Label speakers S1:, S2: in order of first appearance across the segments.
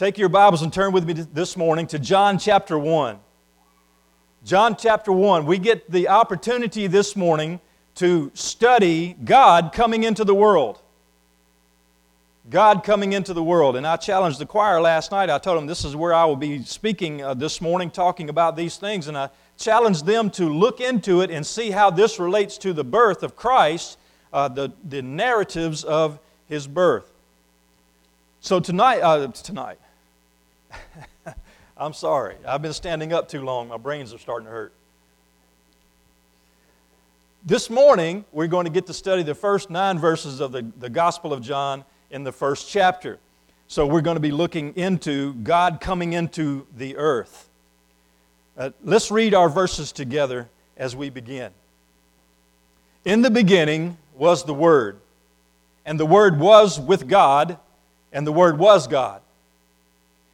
S1: Take your Bibles and turn with me this morning to John chapter 1. John chapter 1. We get the opportunity this morning to study God coming into the world. God coming into the world. And I challenged the choir last night. I told them this is where I will be speaking uh, this morning, talking about these things. And I challenged them to look into it and see how this relates to the birth of Christ, uh, the, the narratives of his birth. So tonight, uh, tonight, I'm sorry. I've been standing up too long. My brains are starting to hurt. This morning, we're going to get to study the first nine verses of the, the Gospel of John in the first chapter. So, we're going to be looking into God coming into the earth. Uh, let's read our verses together as we begin. In the beginning was the Word, and the Word was with God, and the Word was God.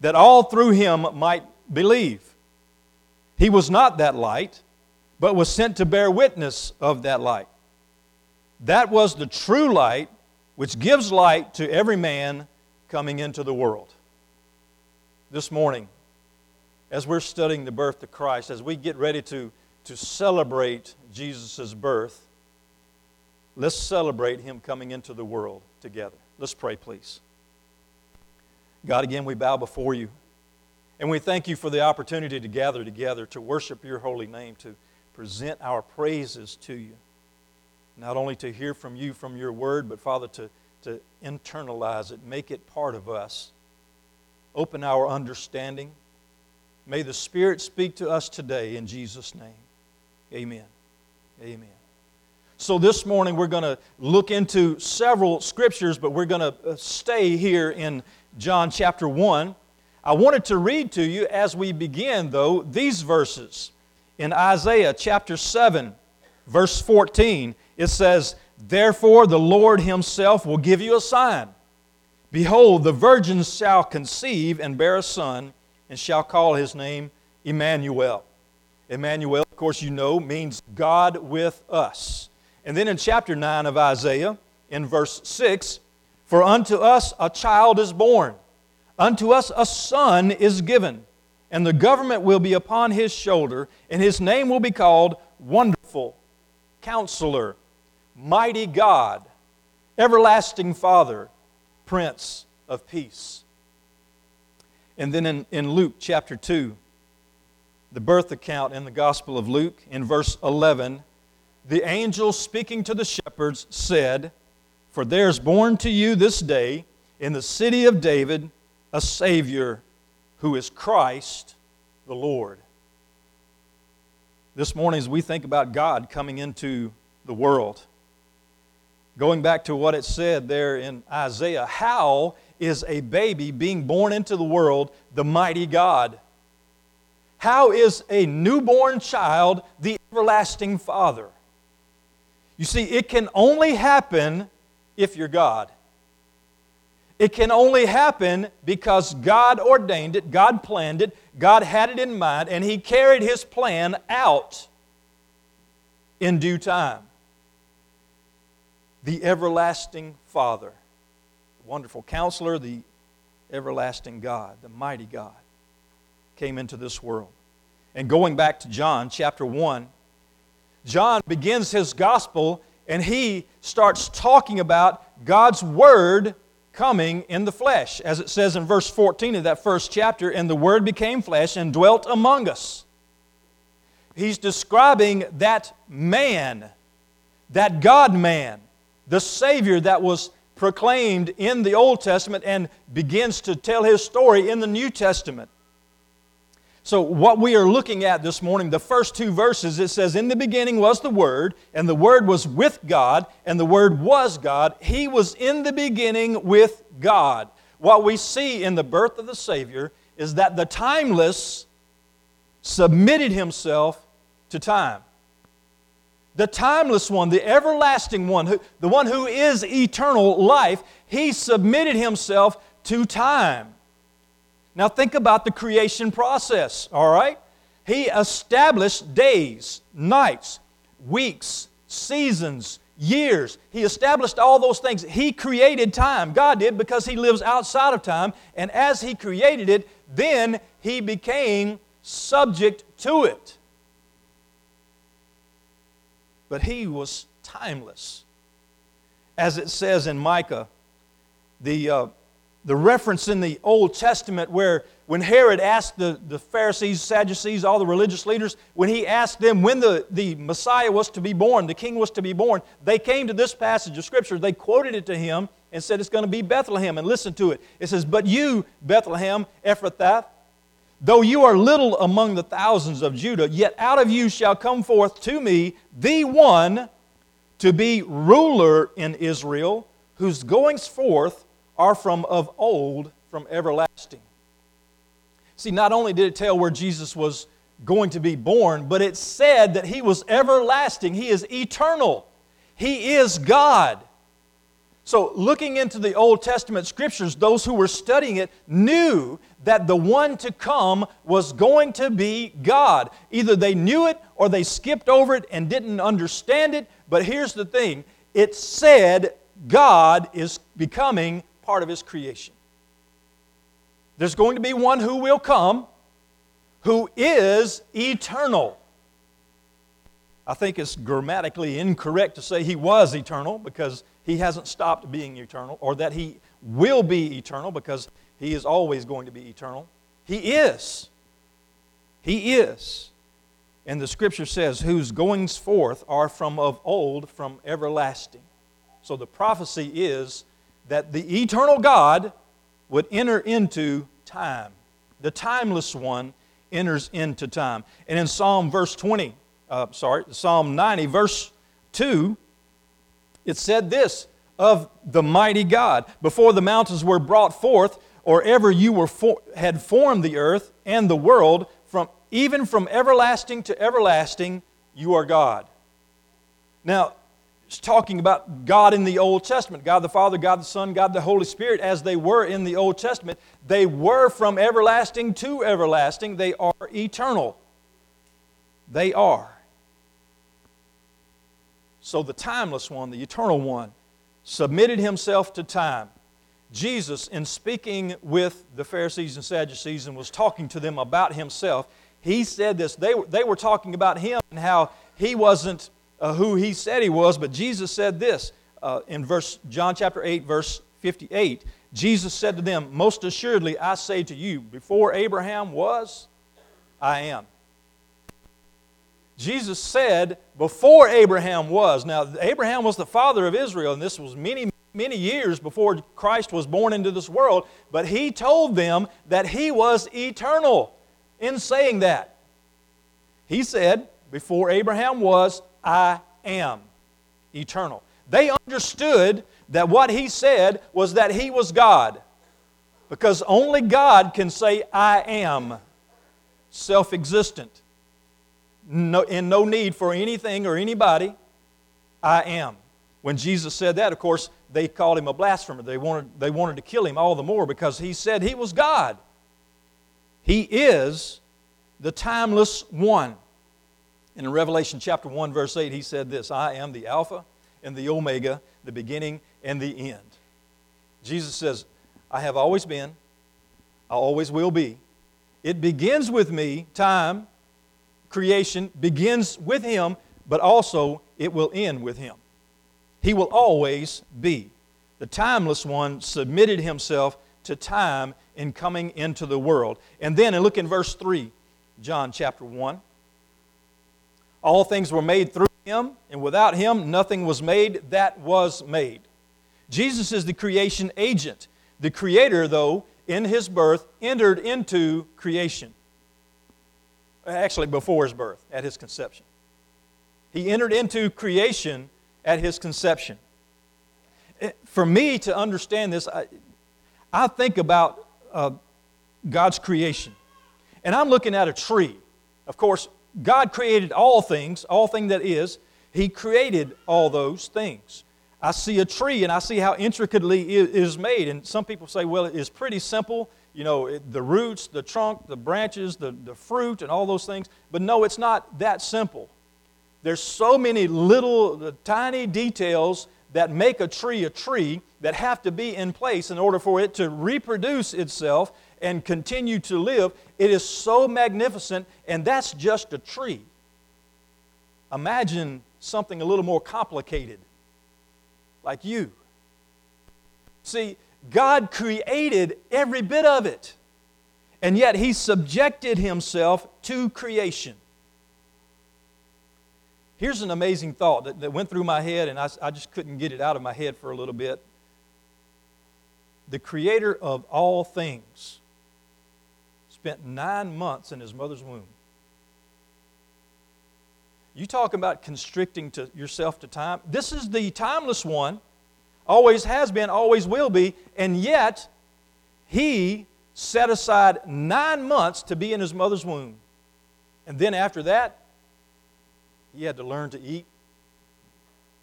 S1: that all through him might believe. He was not that light, but was sent to bear witness of that light. That was the true light which gives light to every man coming into the world. This morning, as we're studying the birth of Christ, as we get ready to, to celebrate Jesus' birth, let's celebrate him coming into the world together. Let's pray, please. God, again, we bow before you. And we thank you for the opportunity to gather together to worship your holy name, to present our praises to you. Not only to hear from you from your word, but Father, to, to internalize it, make it part of us. Open our understanding. May the Spirit speak to us today in Jesus' name. Amen. Amen. So, this morning we're going to look into several scriptures, but we're going to uh, stay here in John chapter 1. I wanted to read to you as we begin, though, these verses. In Isaiah chapter 7, verse 14, it says, Therefore the Lord Himself will give you a sign. Behold, the virgin shall conceive and bear a son, and shall call his name Emmanuel. Emmanuel, of course, you know, means God with us. And then in chapter 9 of Isaiah, in verse 6, for unto us a child is born, unto us a son is given, and the government will be upon his shoulder, and his name will be called Wonderful, Counselor, Mighty God, Everlasting Father, Prince of Peace. And then in, in Luke chapter 2, the birth account in the Gospel of Luke, in verse 11, the angel speaking to the shepherds said, for there is born to you this day in the city of David a Savior who is Christ the Lord. This morning, as we think about God coming into the world, going back to what it said there in Isaiah, how is a baby being born into the world the mighty God? How is a newborn child the everlasting Father? You see, it can only happen if you're God. It can only happen because God ordained it, God planned it, God had it in mind, and He carried His plan out in due time. The everlasting Father, the wonderful counselor, the everlasting God, the mighty God, came into this world. And going back to John chapter 1, John begins his gospel and he starts talking about God's Word coming in the flesh. As it says in verse 14 of that first chapter, and the Word became flesh and dwelt among us. He's describing that man, that God man, the Savior that was proclaimed in the Old Testament and begins to tell his story in the New Testament. So, what we are looking at this morning, the first two verses, it says, In the beginning was the Word, and the Word was with God, and the Word was God. He was in the beginning with God. what we see in the birth of the Savior is that the timeless submitted himself to time. The timeless one, the everlasting one, the one who is eternal life, he submitted himself to time. Now think about the creation process, all right? He established days, nights, weeks, seasons, years. He established all those things. He created time. God did because He lives outside of time. And as He created it, then He became subject to it. But He was timeless. As it says in Micah, the, uh, the reference in the Old Testament where when Herod asked the, the Pharisees, Sadducees, all the religious leaders, when he asked them when the, the Messiah was to be born, the king was to be born, they came to this passage of Scripture. They quoted it to him and said it's going to be Bethlehem. And listen to it. It says, But you, Bethlehem, Ephrathah, though you are little among the thousands of Judah, yet out of you shall come forth to me the one to be ruler in Israel, whose goings forth are from of old, from everlasting. See, not only did it tell where Jesus was going to be born, but it said that he was everlasting. He is eternal. He is God. So, looking into the Old Testament scriptures, those who were studying it knew that the one to come was going to be God. Either they knew it or they skipped over it and didn't understand it. But here's the thing it said God is becoming part of His creation. There's going to be one who will come who is eternal. I think it's grammatically incorrect to say he was eternal because he hasn't stopped being eternal, or that he will be eternal because he is always going to be eternal. He is. He is. And the scripture says, whose goings forth are from of old, from everlasting. So the prophecy is that the eternal God would enter into time. The timeless one enters into time. And in Psalm verse 20, uh, sorry, Psalm 90, verse 2, it said this of the mighty God Before the mountains were brought forth, or ever you were for, had formed the earth and the world, from, even from everlasting to everlasting, you are God. Now, it's talking about God in the Old Testament God the Father, God the Son, God the Holy Spirit, as they were in the Old Testament. They were from everlasting to everlasting, they are eternal. They are. So the timeless one, the eternal one, submitted himself to time. Jesus, in speaking with the Pharisees and Sadducees and was talking to them about himself, he said this. They, they were talking about him and how he wasn't uh, who he said he was, but Jesus said this uh, in verse John chapter 8, verse 58. Jesus said to them, Most assuredly I say to you, before Abraham was, I am. Jesus said, Before Abraham was. Now, Abraham was the father of Israel, and this was many, many years before Christ was born into this world, but he told them that he was eternal in saying that. He said, Before Abraham was, I am eternal. They understood that what he said was that he was God. Because only God can say, I am self existent, no, in no need for anything or anybody. I am. When Jesus said that, of course, they called him a blasphemer. They wanted, they wanted to kill him all the more because he said he was God. He is the timeless one. And in Revelation chapter 1, verse 8, he said this I am the Alpha and the Omega, the beginning and the end. Jesus says, I have always been, I always will be. It begins with me, time, creation begins with Him, but also it will end with Him. He will always be. The timeless one submitted himself to time in coming into the world. And then, and look in verse 3, John chapter 1. All things were made through him, and without him, nothing was made that was made. Jesus is the creation agent. The Creator, though, in his birth, entered into creation. Actually, before his birth, at his conception. He entered into creation at his conception. For me to understand this, I, I think about uh, God's creation, and I'm looking at a tree. Of course, God created all things, all thing that is. He created all those things. I see a tree and I see how intricately it is made. And some people say, well, it's pretty simple. You know, the roots, the trunk, the branches, the, the fruit, and all those things. But no, it's not that simple. There's so many little, uh, tiny details that make a tree a tree that have to be in place in order for it to reproduce itself and continue to live. It is so magnificent, and that's just a tree. Imagine something a little more complicated, like you. See, God created every bit of it, and yet He subjected Himself to creation. Here's an amazing thought that, that went through my head, and I, I just couldn't get it out of my head for a little bit. The creator of all things spent nine months in his mother's womb. You talk about constricting to yourself to time. This is the timeless one, always has been, always will be, and yet he set aside nine months to be in his mother's womb. And then after that, he had to learn to eat.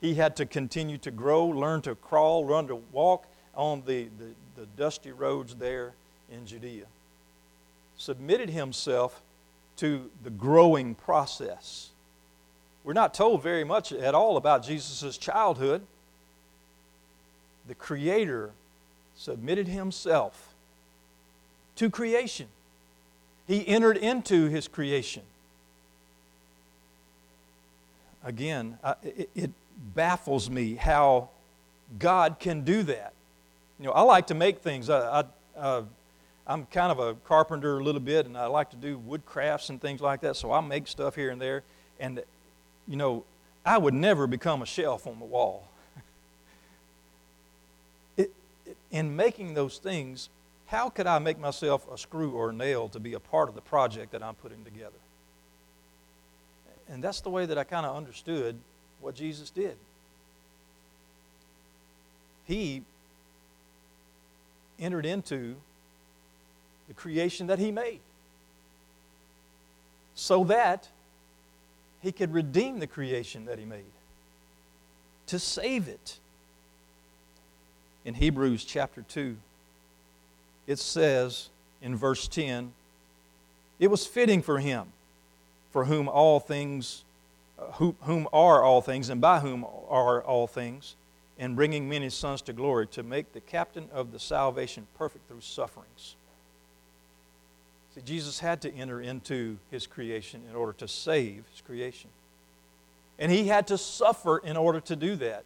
S1: He had to continue to grow, learn to crawl, learn to walk on the, the, the dusty roads there in Judea. Submitted himself to the growing process. We're not told very much at all about Jesus' childhood. The Creator submitted himself to creation. He entered into his creation again, it, baffles me how God can do that. You know, I like to make things. I, I, I'm kind of a carpenter a little bit, and I like to do wood crafts and things like that, so I make stuff here and there. And, you know, I would never become a shelf on the wall. it, it, in making those things, how could I make myself a screw or a nail to be a part of the project that I'm putting together? And that's the way that I kind of understood what Jesus did. He entered into the creation that He made so that He could redeem the creation that He made, to save it. In Hebrews chapter 2, it says in verse 10 it was fitting for Him for whom all things, uh, whom are all things, and by whom are all things, and bringing many sons to glory, to make the captain of the salvation perfect through sufferings. Jesus had to enter into his creation in order to save his creation. And he had to suffer in order to do that.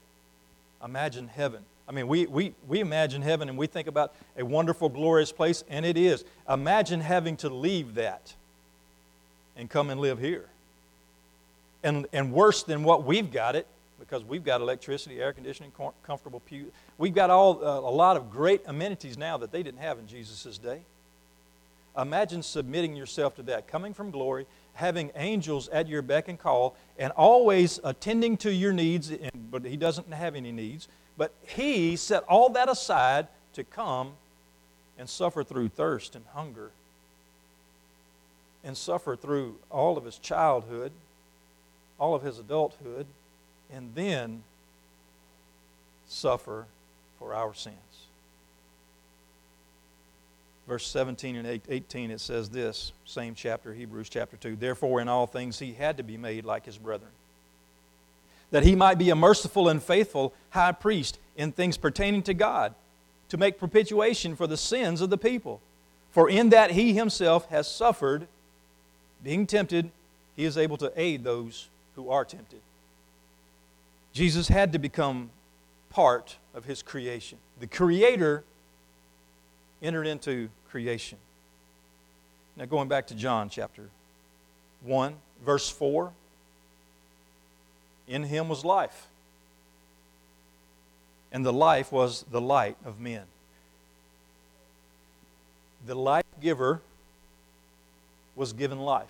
S1: Imagine heaven. I mean, we, we, we imagine heaven and we think about a wonderful, glorious place, and it is. Imagine having to leave that and come and live here. And, and worse than what we've got it, because we've got electricity, air conditioning, comfortable pew. We've got all, uh, a lot of great amenities now that they didn't have in Jesus' day. Imagine submitting yourself to that, coming from glory, having angels at your beck and call, and always attending to your needs, but he doesn't have any needs. But he set all that aside to come and suffer through thirst and hunger and suffer through all of his childhood, all of his adulthood, and then suffer for our sins. Verse 17 and 18, it says this, same chapter, Hebrews chapter 2. Therefore, in all things, he had to be made like his brethren, that he might be a merciful and faithful high priest in things pertaining to God, to make propitiation for the sins of the people. For in that he himself has suffered being tempted, he is able to aid those who are tempted. Jesus had to become part of his creation. The Creator entered into creation. Now, going back to John chapter 1, verse 4 In him was life, and the life was the light of men. The life giver was given life.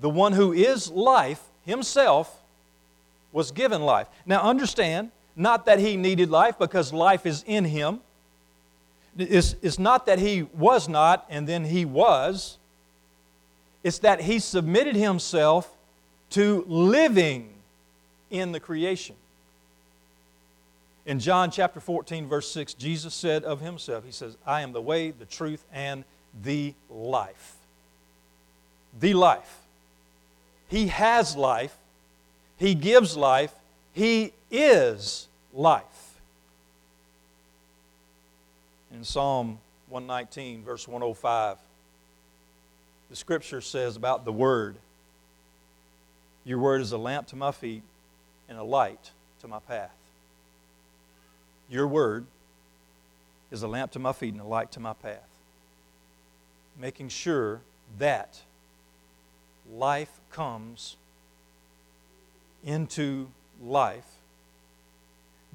S1: The one who is life himself was given life. Now understand, not that he needed life because life is in him. It's, it's not that he was not and then he was, it's that he submitted himself to living in the creation. In John chapter 14, verse 6, Jesus said of himself, He says, I am the way, the truth, and the life. The life. He has life, He gives life, He is life. In Psalm 119, verse 105, the scripture says about the Word Your Word is a lamp to my feet and a light to my path. Your Word is a lamp to my feet and a light to my path. Making sure that life comes into life,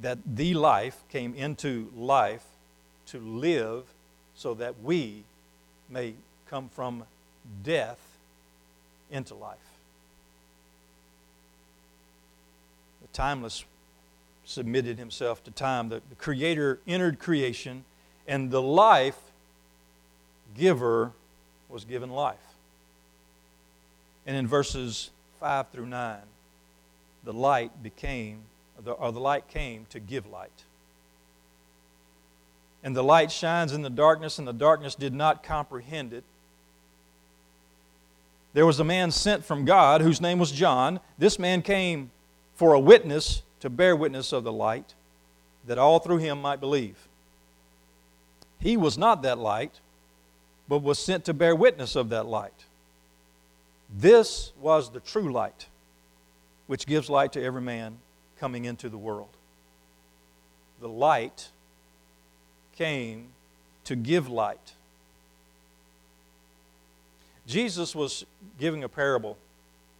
S1: that the life came into life to live so that we may come from death into life. The timeless submitted himself to time. The, the Creator entered creation, and the life giver was given life. And in verses 5 through 9, the light became, or the light came to give light. And the light shines in the darkness, and the darkness did not comprehend it. There was a man sent from God whose name was John. This man came for a witness to bear witness of the light, that all through him might believe. He was not that light, but was sent to bear witness of that light. This was the true light, which gives light to every man coming into the world. The light came to give light. Jesus was giving a parable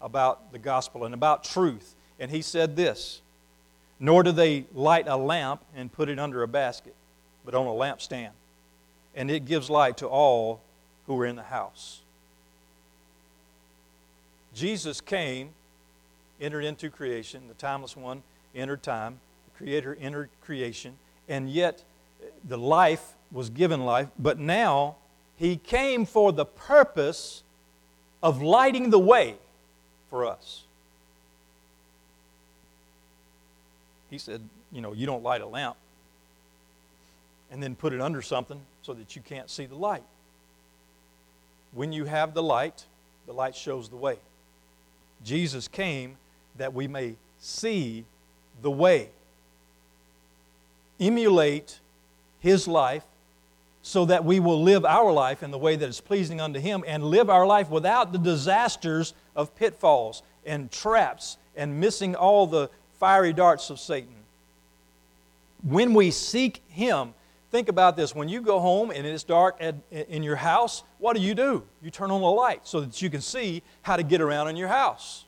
S1: about the gospel and about truth, and he said this Nor do they light a lamp and put it under a basket, but on a lampstand, and it gives light to all who are in the house. Jesus came, entered into creation, the timeless one entered time, the Creator entered creation, and yet the life was given life, but now he came for the purpose of lighting the way for us. He said, You know, you don't light a lamp and then put it under something so that you can't see the light. When you have the light, the light shows the way. Jesus came that we may see the way. Emulate his life so that we will live our life in the way that is pleasing unto Him and live our life without the disasters of pitfalls and traps and missing all the fiery darts of Satan. When we seek Him, think about this. When you go home and it's dark in your house, what do you do? You turn on the light so that you can see how to get around in your house.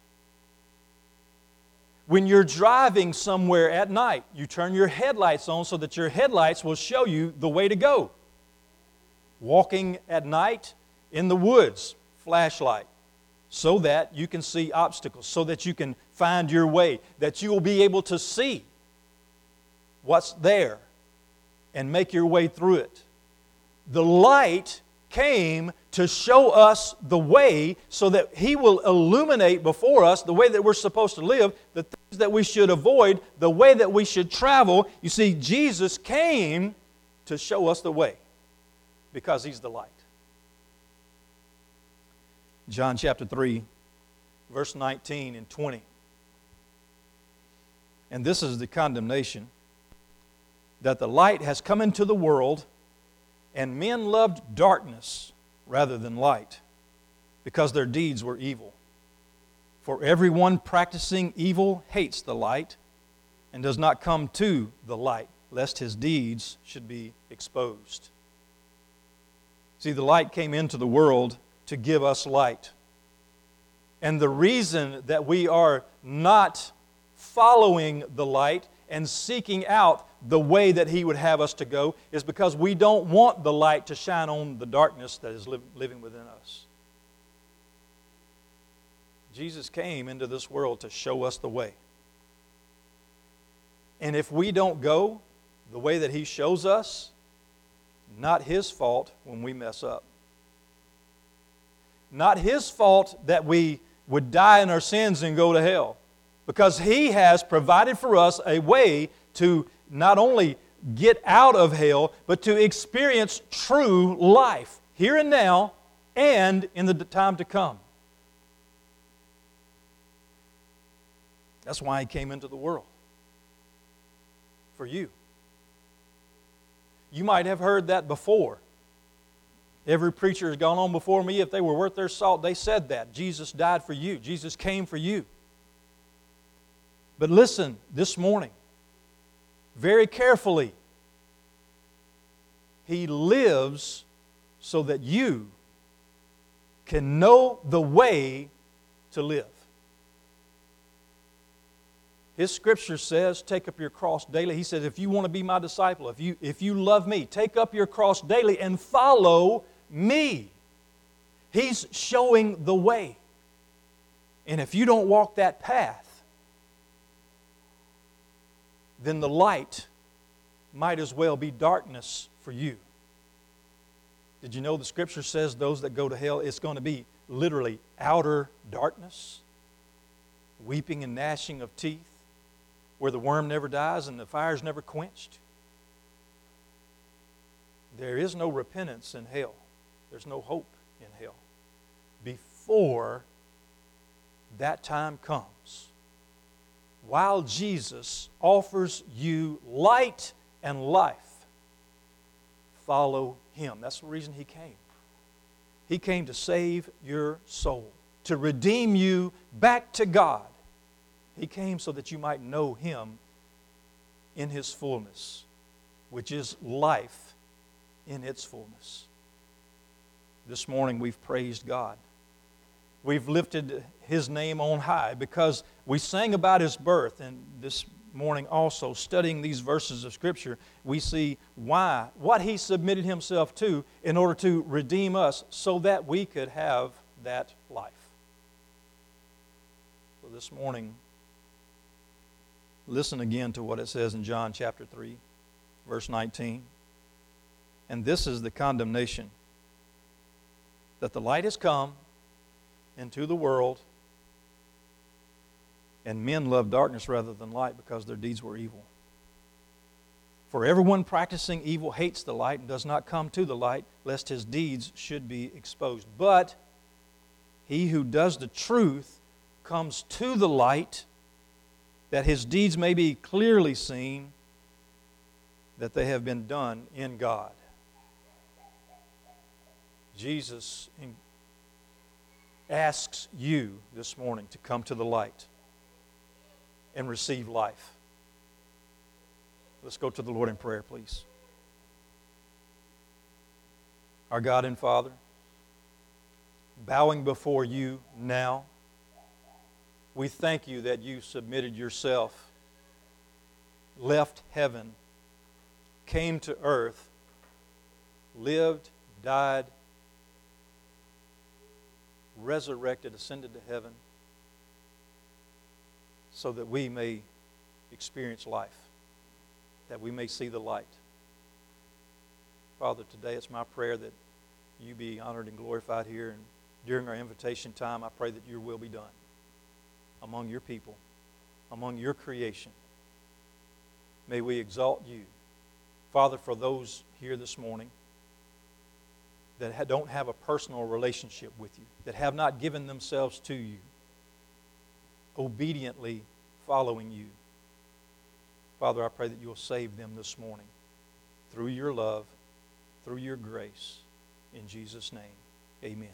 S1: When you're driving somewhere at night, you turn your headlights on so that your headlights will show you the way to go. Walking at night in the woods, flashlight, so that you can see obstacles, so that you can find your way, that you will be able to see what's there and make your way through it. The light came to show us the way so that He will illuminate before us the way that we're supposed to live, the things that we should avoid, the way that we should travel. You see, Jesus came to show us the way because He's the light. John chapter 3, verse 19 and 20. And this is the condemnation that the light has come into the world and men loved darkness rather than light because their deeds were evil. For everyone practicing evil hates the light and does not come to the light, lest his deeds should be exposed. See, the light came into the world to give us light. And the reason that we are not following the light and seeking out the way that He would have us to go is because we don't want the light to shine on the darkness that is living within us. Jesus came into this world to show us the way. And if we don't go the way that He shows us, not His fault when we mess up. Not His fault that we would die in our sins and go to hell. Because He has provided for us a way to not only get out of hell, but to experience true life here and now and in the time to come. That's why He came into the world for you. You might have heard that before. Every preacher has gone on before me. If they were worth their salt, they said that. Jesus died for you, Jesus came for you. But listen this morning, very carefully. He lives so that you can know the way to live. His scripture says, take up your cross daily. He says, if you want to be my disciple, if you, if you love me, take up your cross daily and follow me. He's showing the way. And if you don't walk that path, then the light might as well be darkness for you. Did you know the scripture says those that go to hell, it's going to be literally outer darkness, weeping and gnashing of teeth? where the worm never dies and the fire's never quenched. There is no repentance in hell. There's no hope in hell. Before that time comes, while Jesus offers you light and life, follow him. That's the reason he came. He came to save your soul, to redeem you back to God he came so that you might know Him in His fullness, which is life in its fullness. This morning we've praised God. We've lifted His name on high because we sang about His birth, and this morning also, studying these verses of Scripture, we see why, what He submitted Himself to in order to redeem us so that we could have that life. So this morning, Listen again to what it says in John chapter 3, verse 19. And this is the condemnation that the light has come into the world, and men love darkness rather than light because their deeds were evil. For everyone practicing evil hates the light and does not come to the light, lest his deeds should be exposed. But he who does the truth comes to the light that his deeds may be clearly seen that they have been done in God. Jesus asks you this morning to come to the light and receive life. Let's go to the Lord in prayer, please. Our God and Father, bowing before you now. We thank you that you submitted yourself, left heaven, came to earth, lived, died, resurrected, ascended to heaven, so that we may experience life, that we may see the light. Father, today it's my prayer that you be honored and glorified here. And during our invitation time, I pray that your will be done among your people, among your creation. May we exalt you. Father, for those here this morning that don't have a personal relationship with you, that have not given themselves to you, obediently following you, Father, I pray that you'll save them this morning through your love, through your grace. In Jesus' name, amen.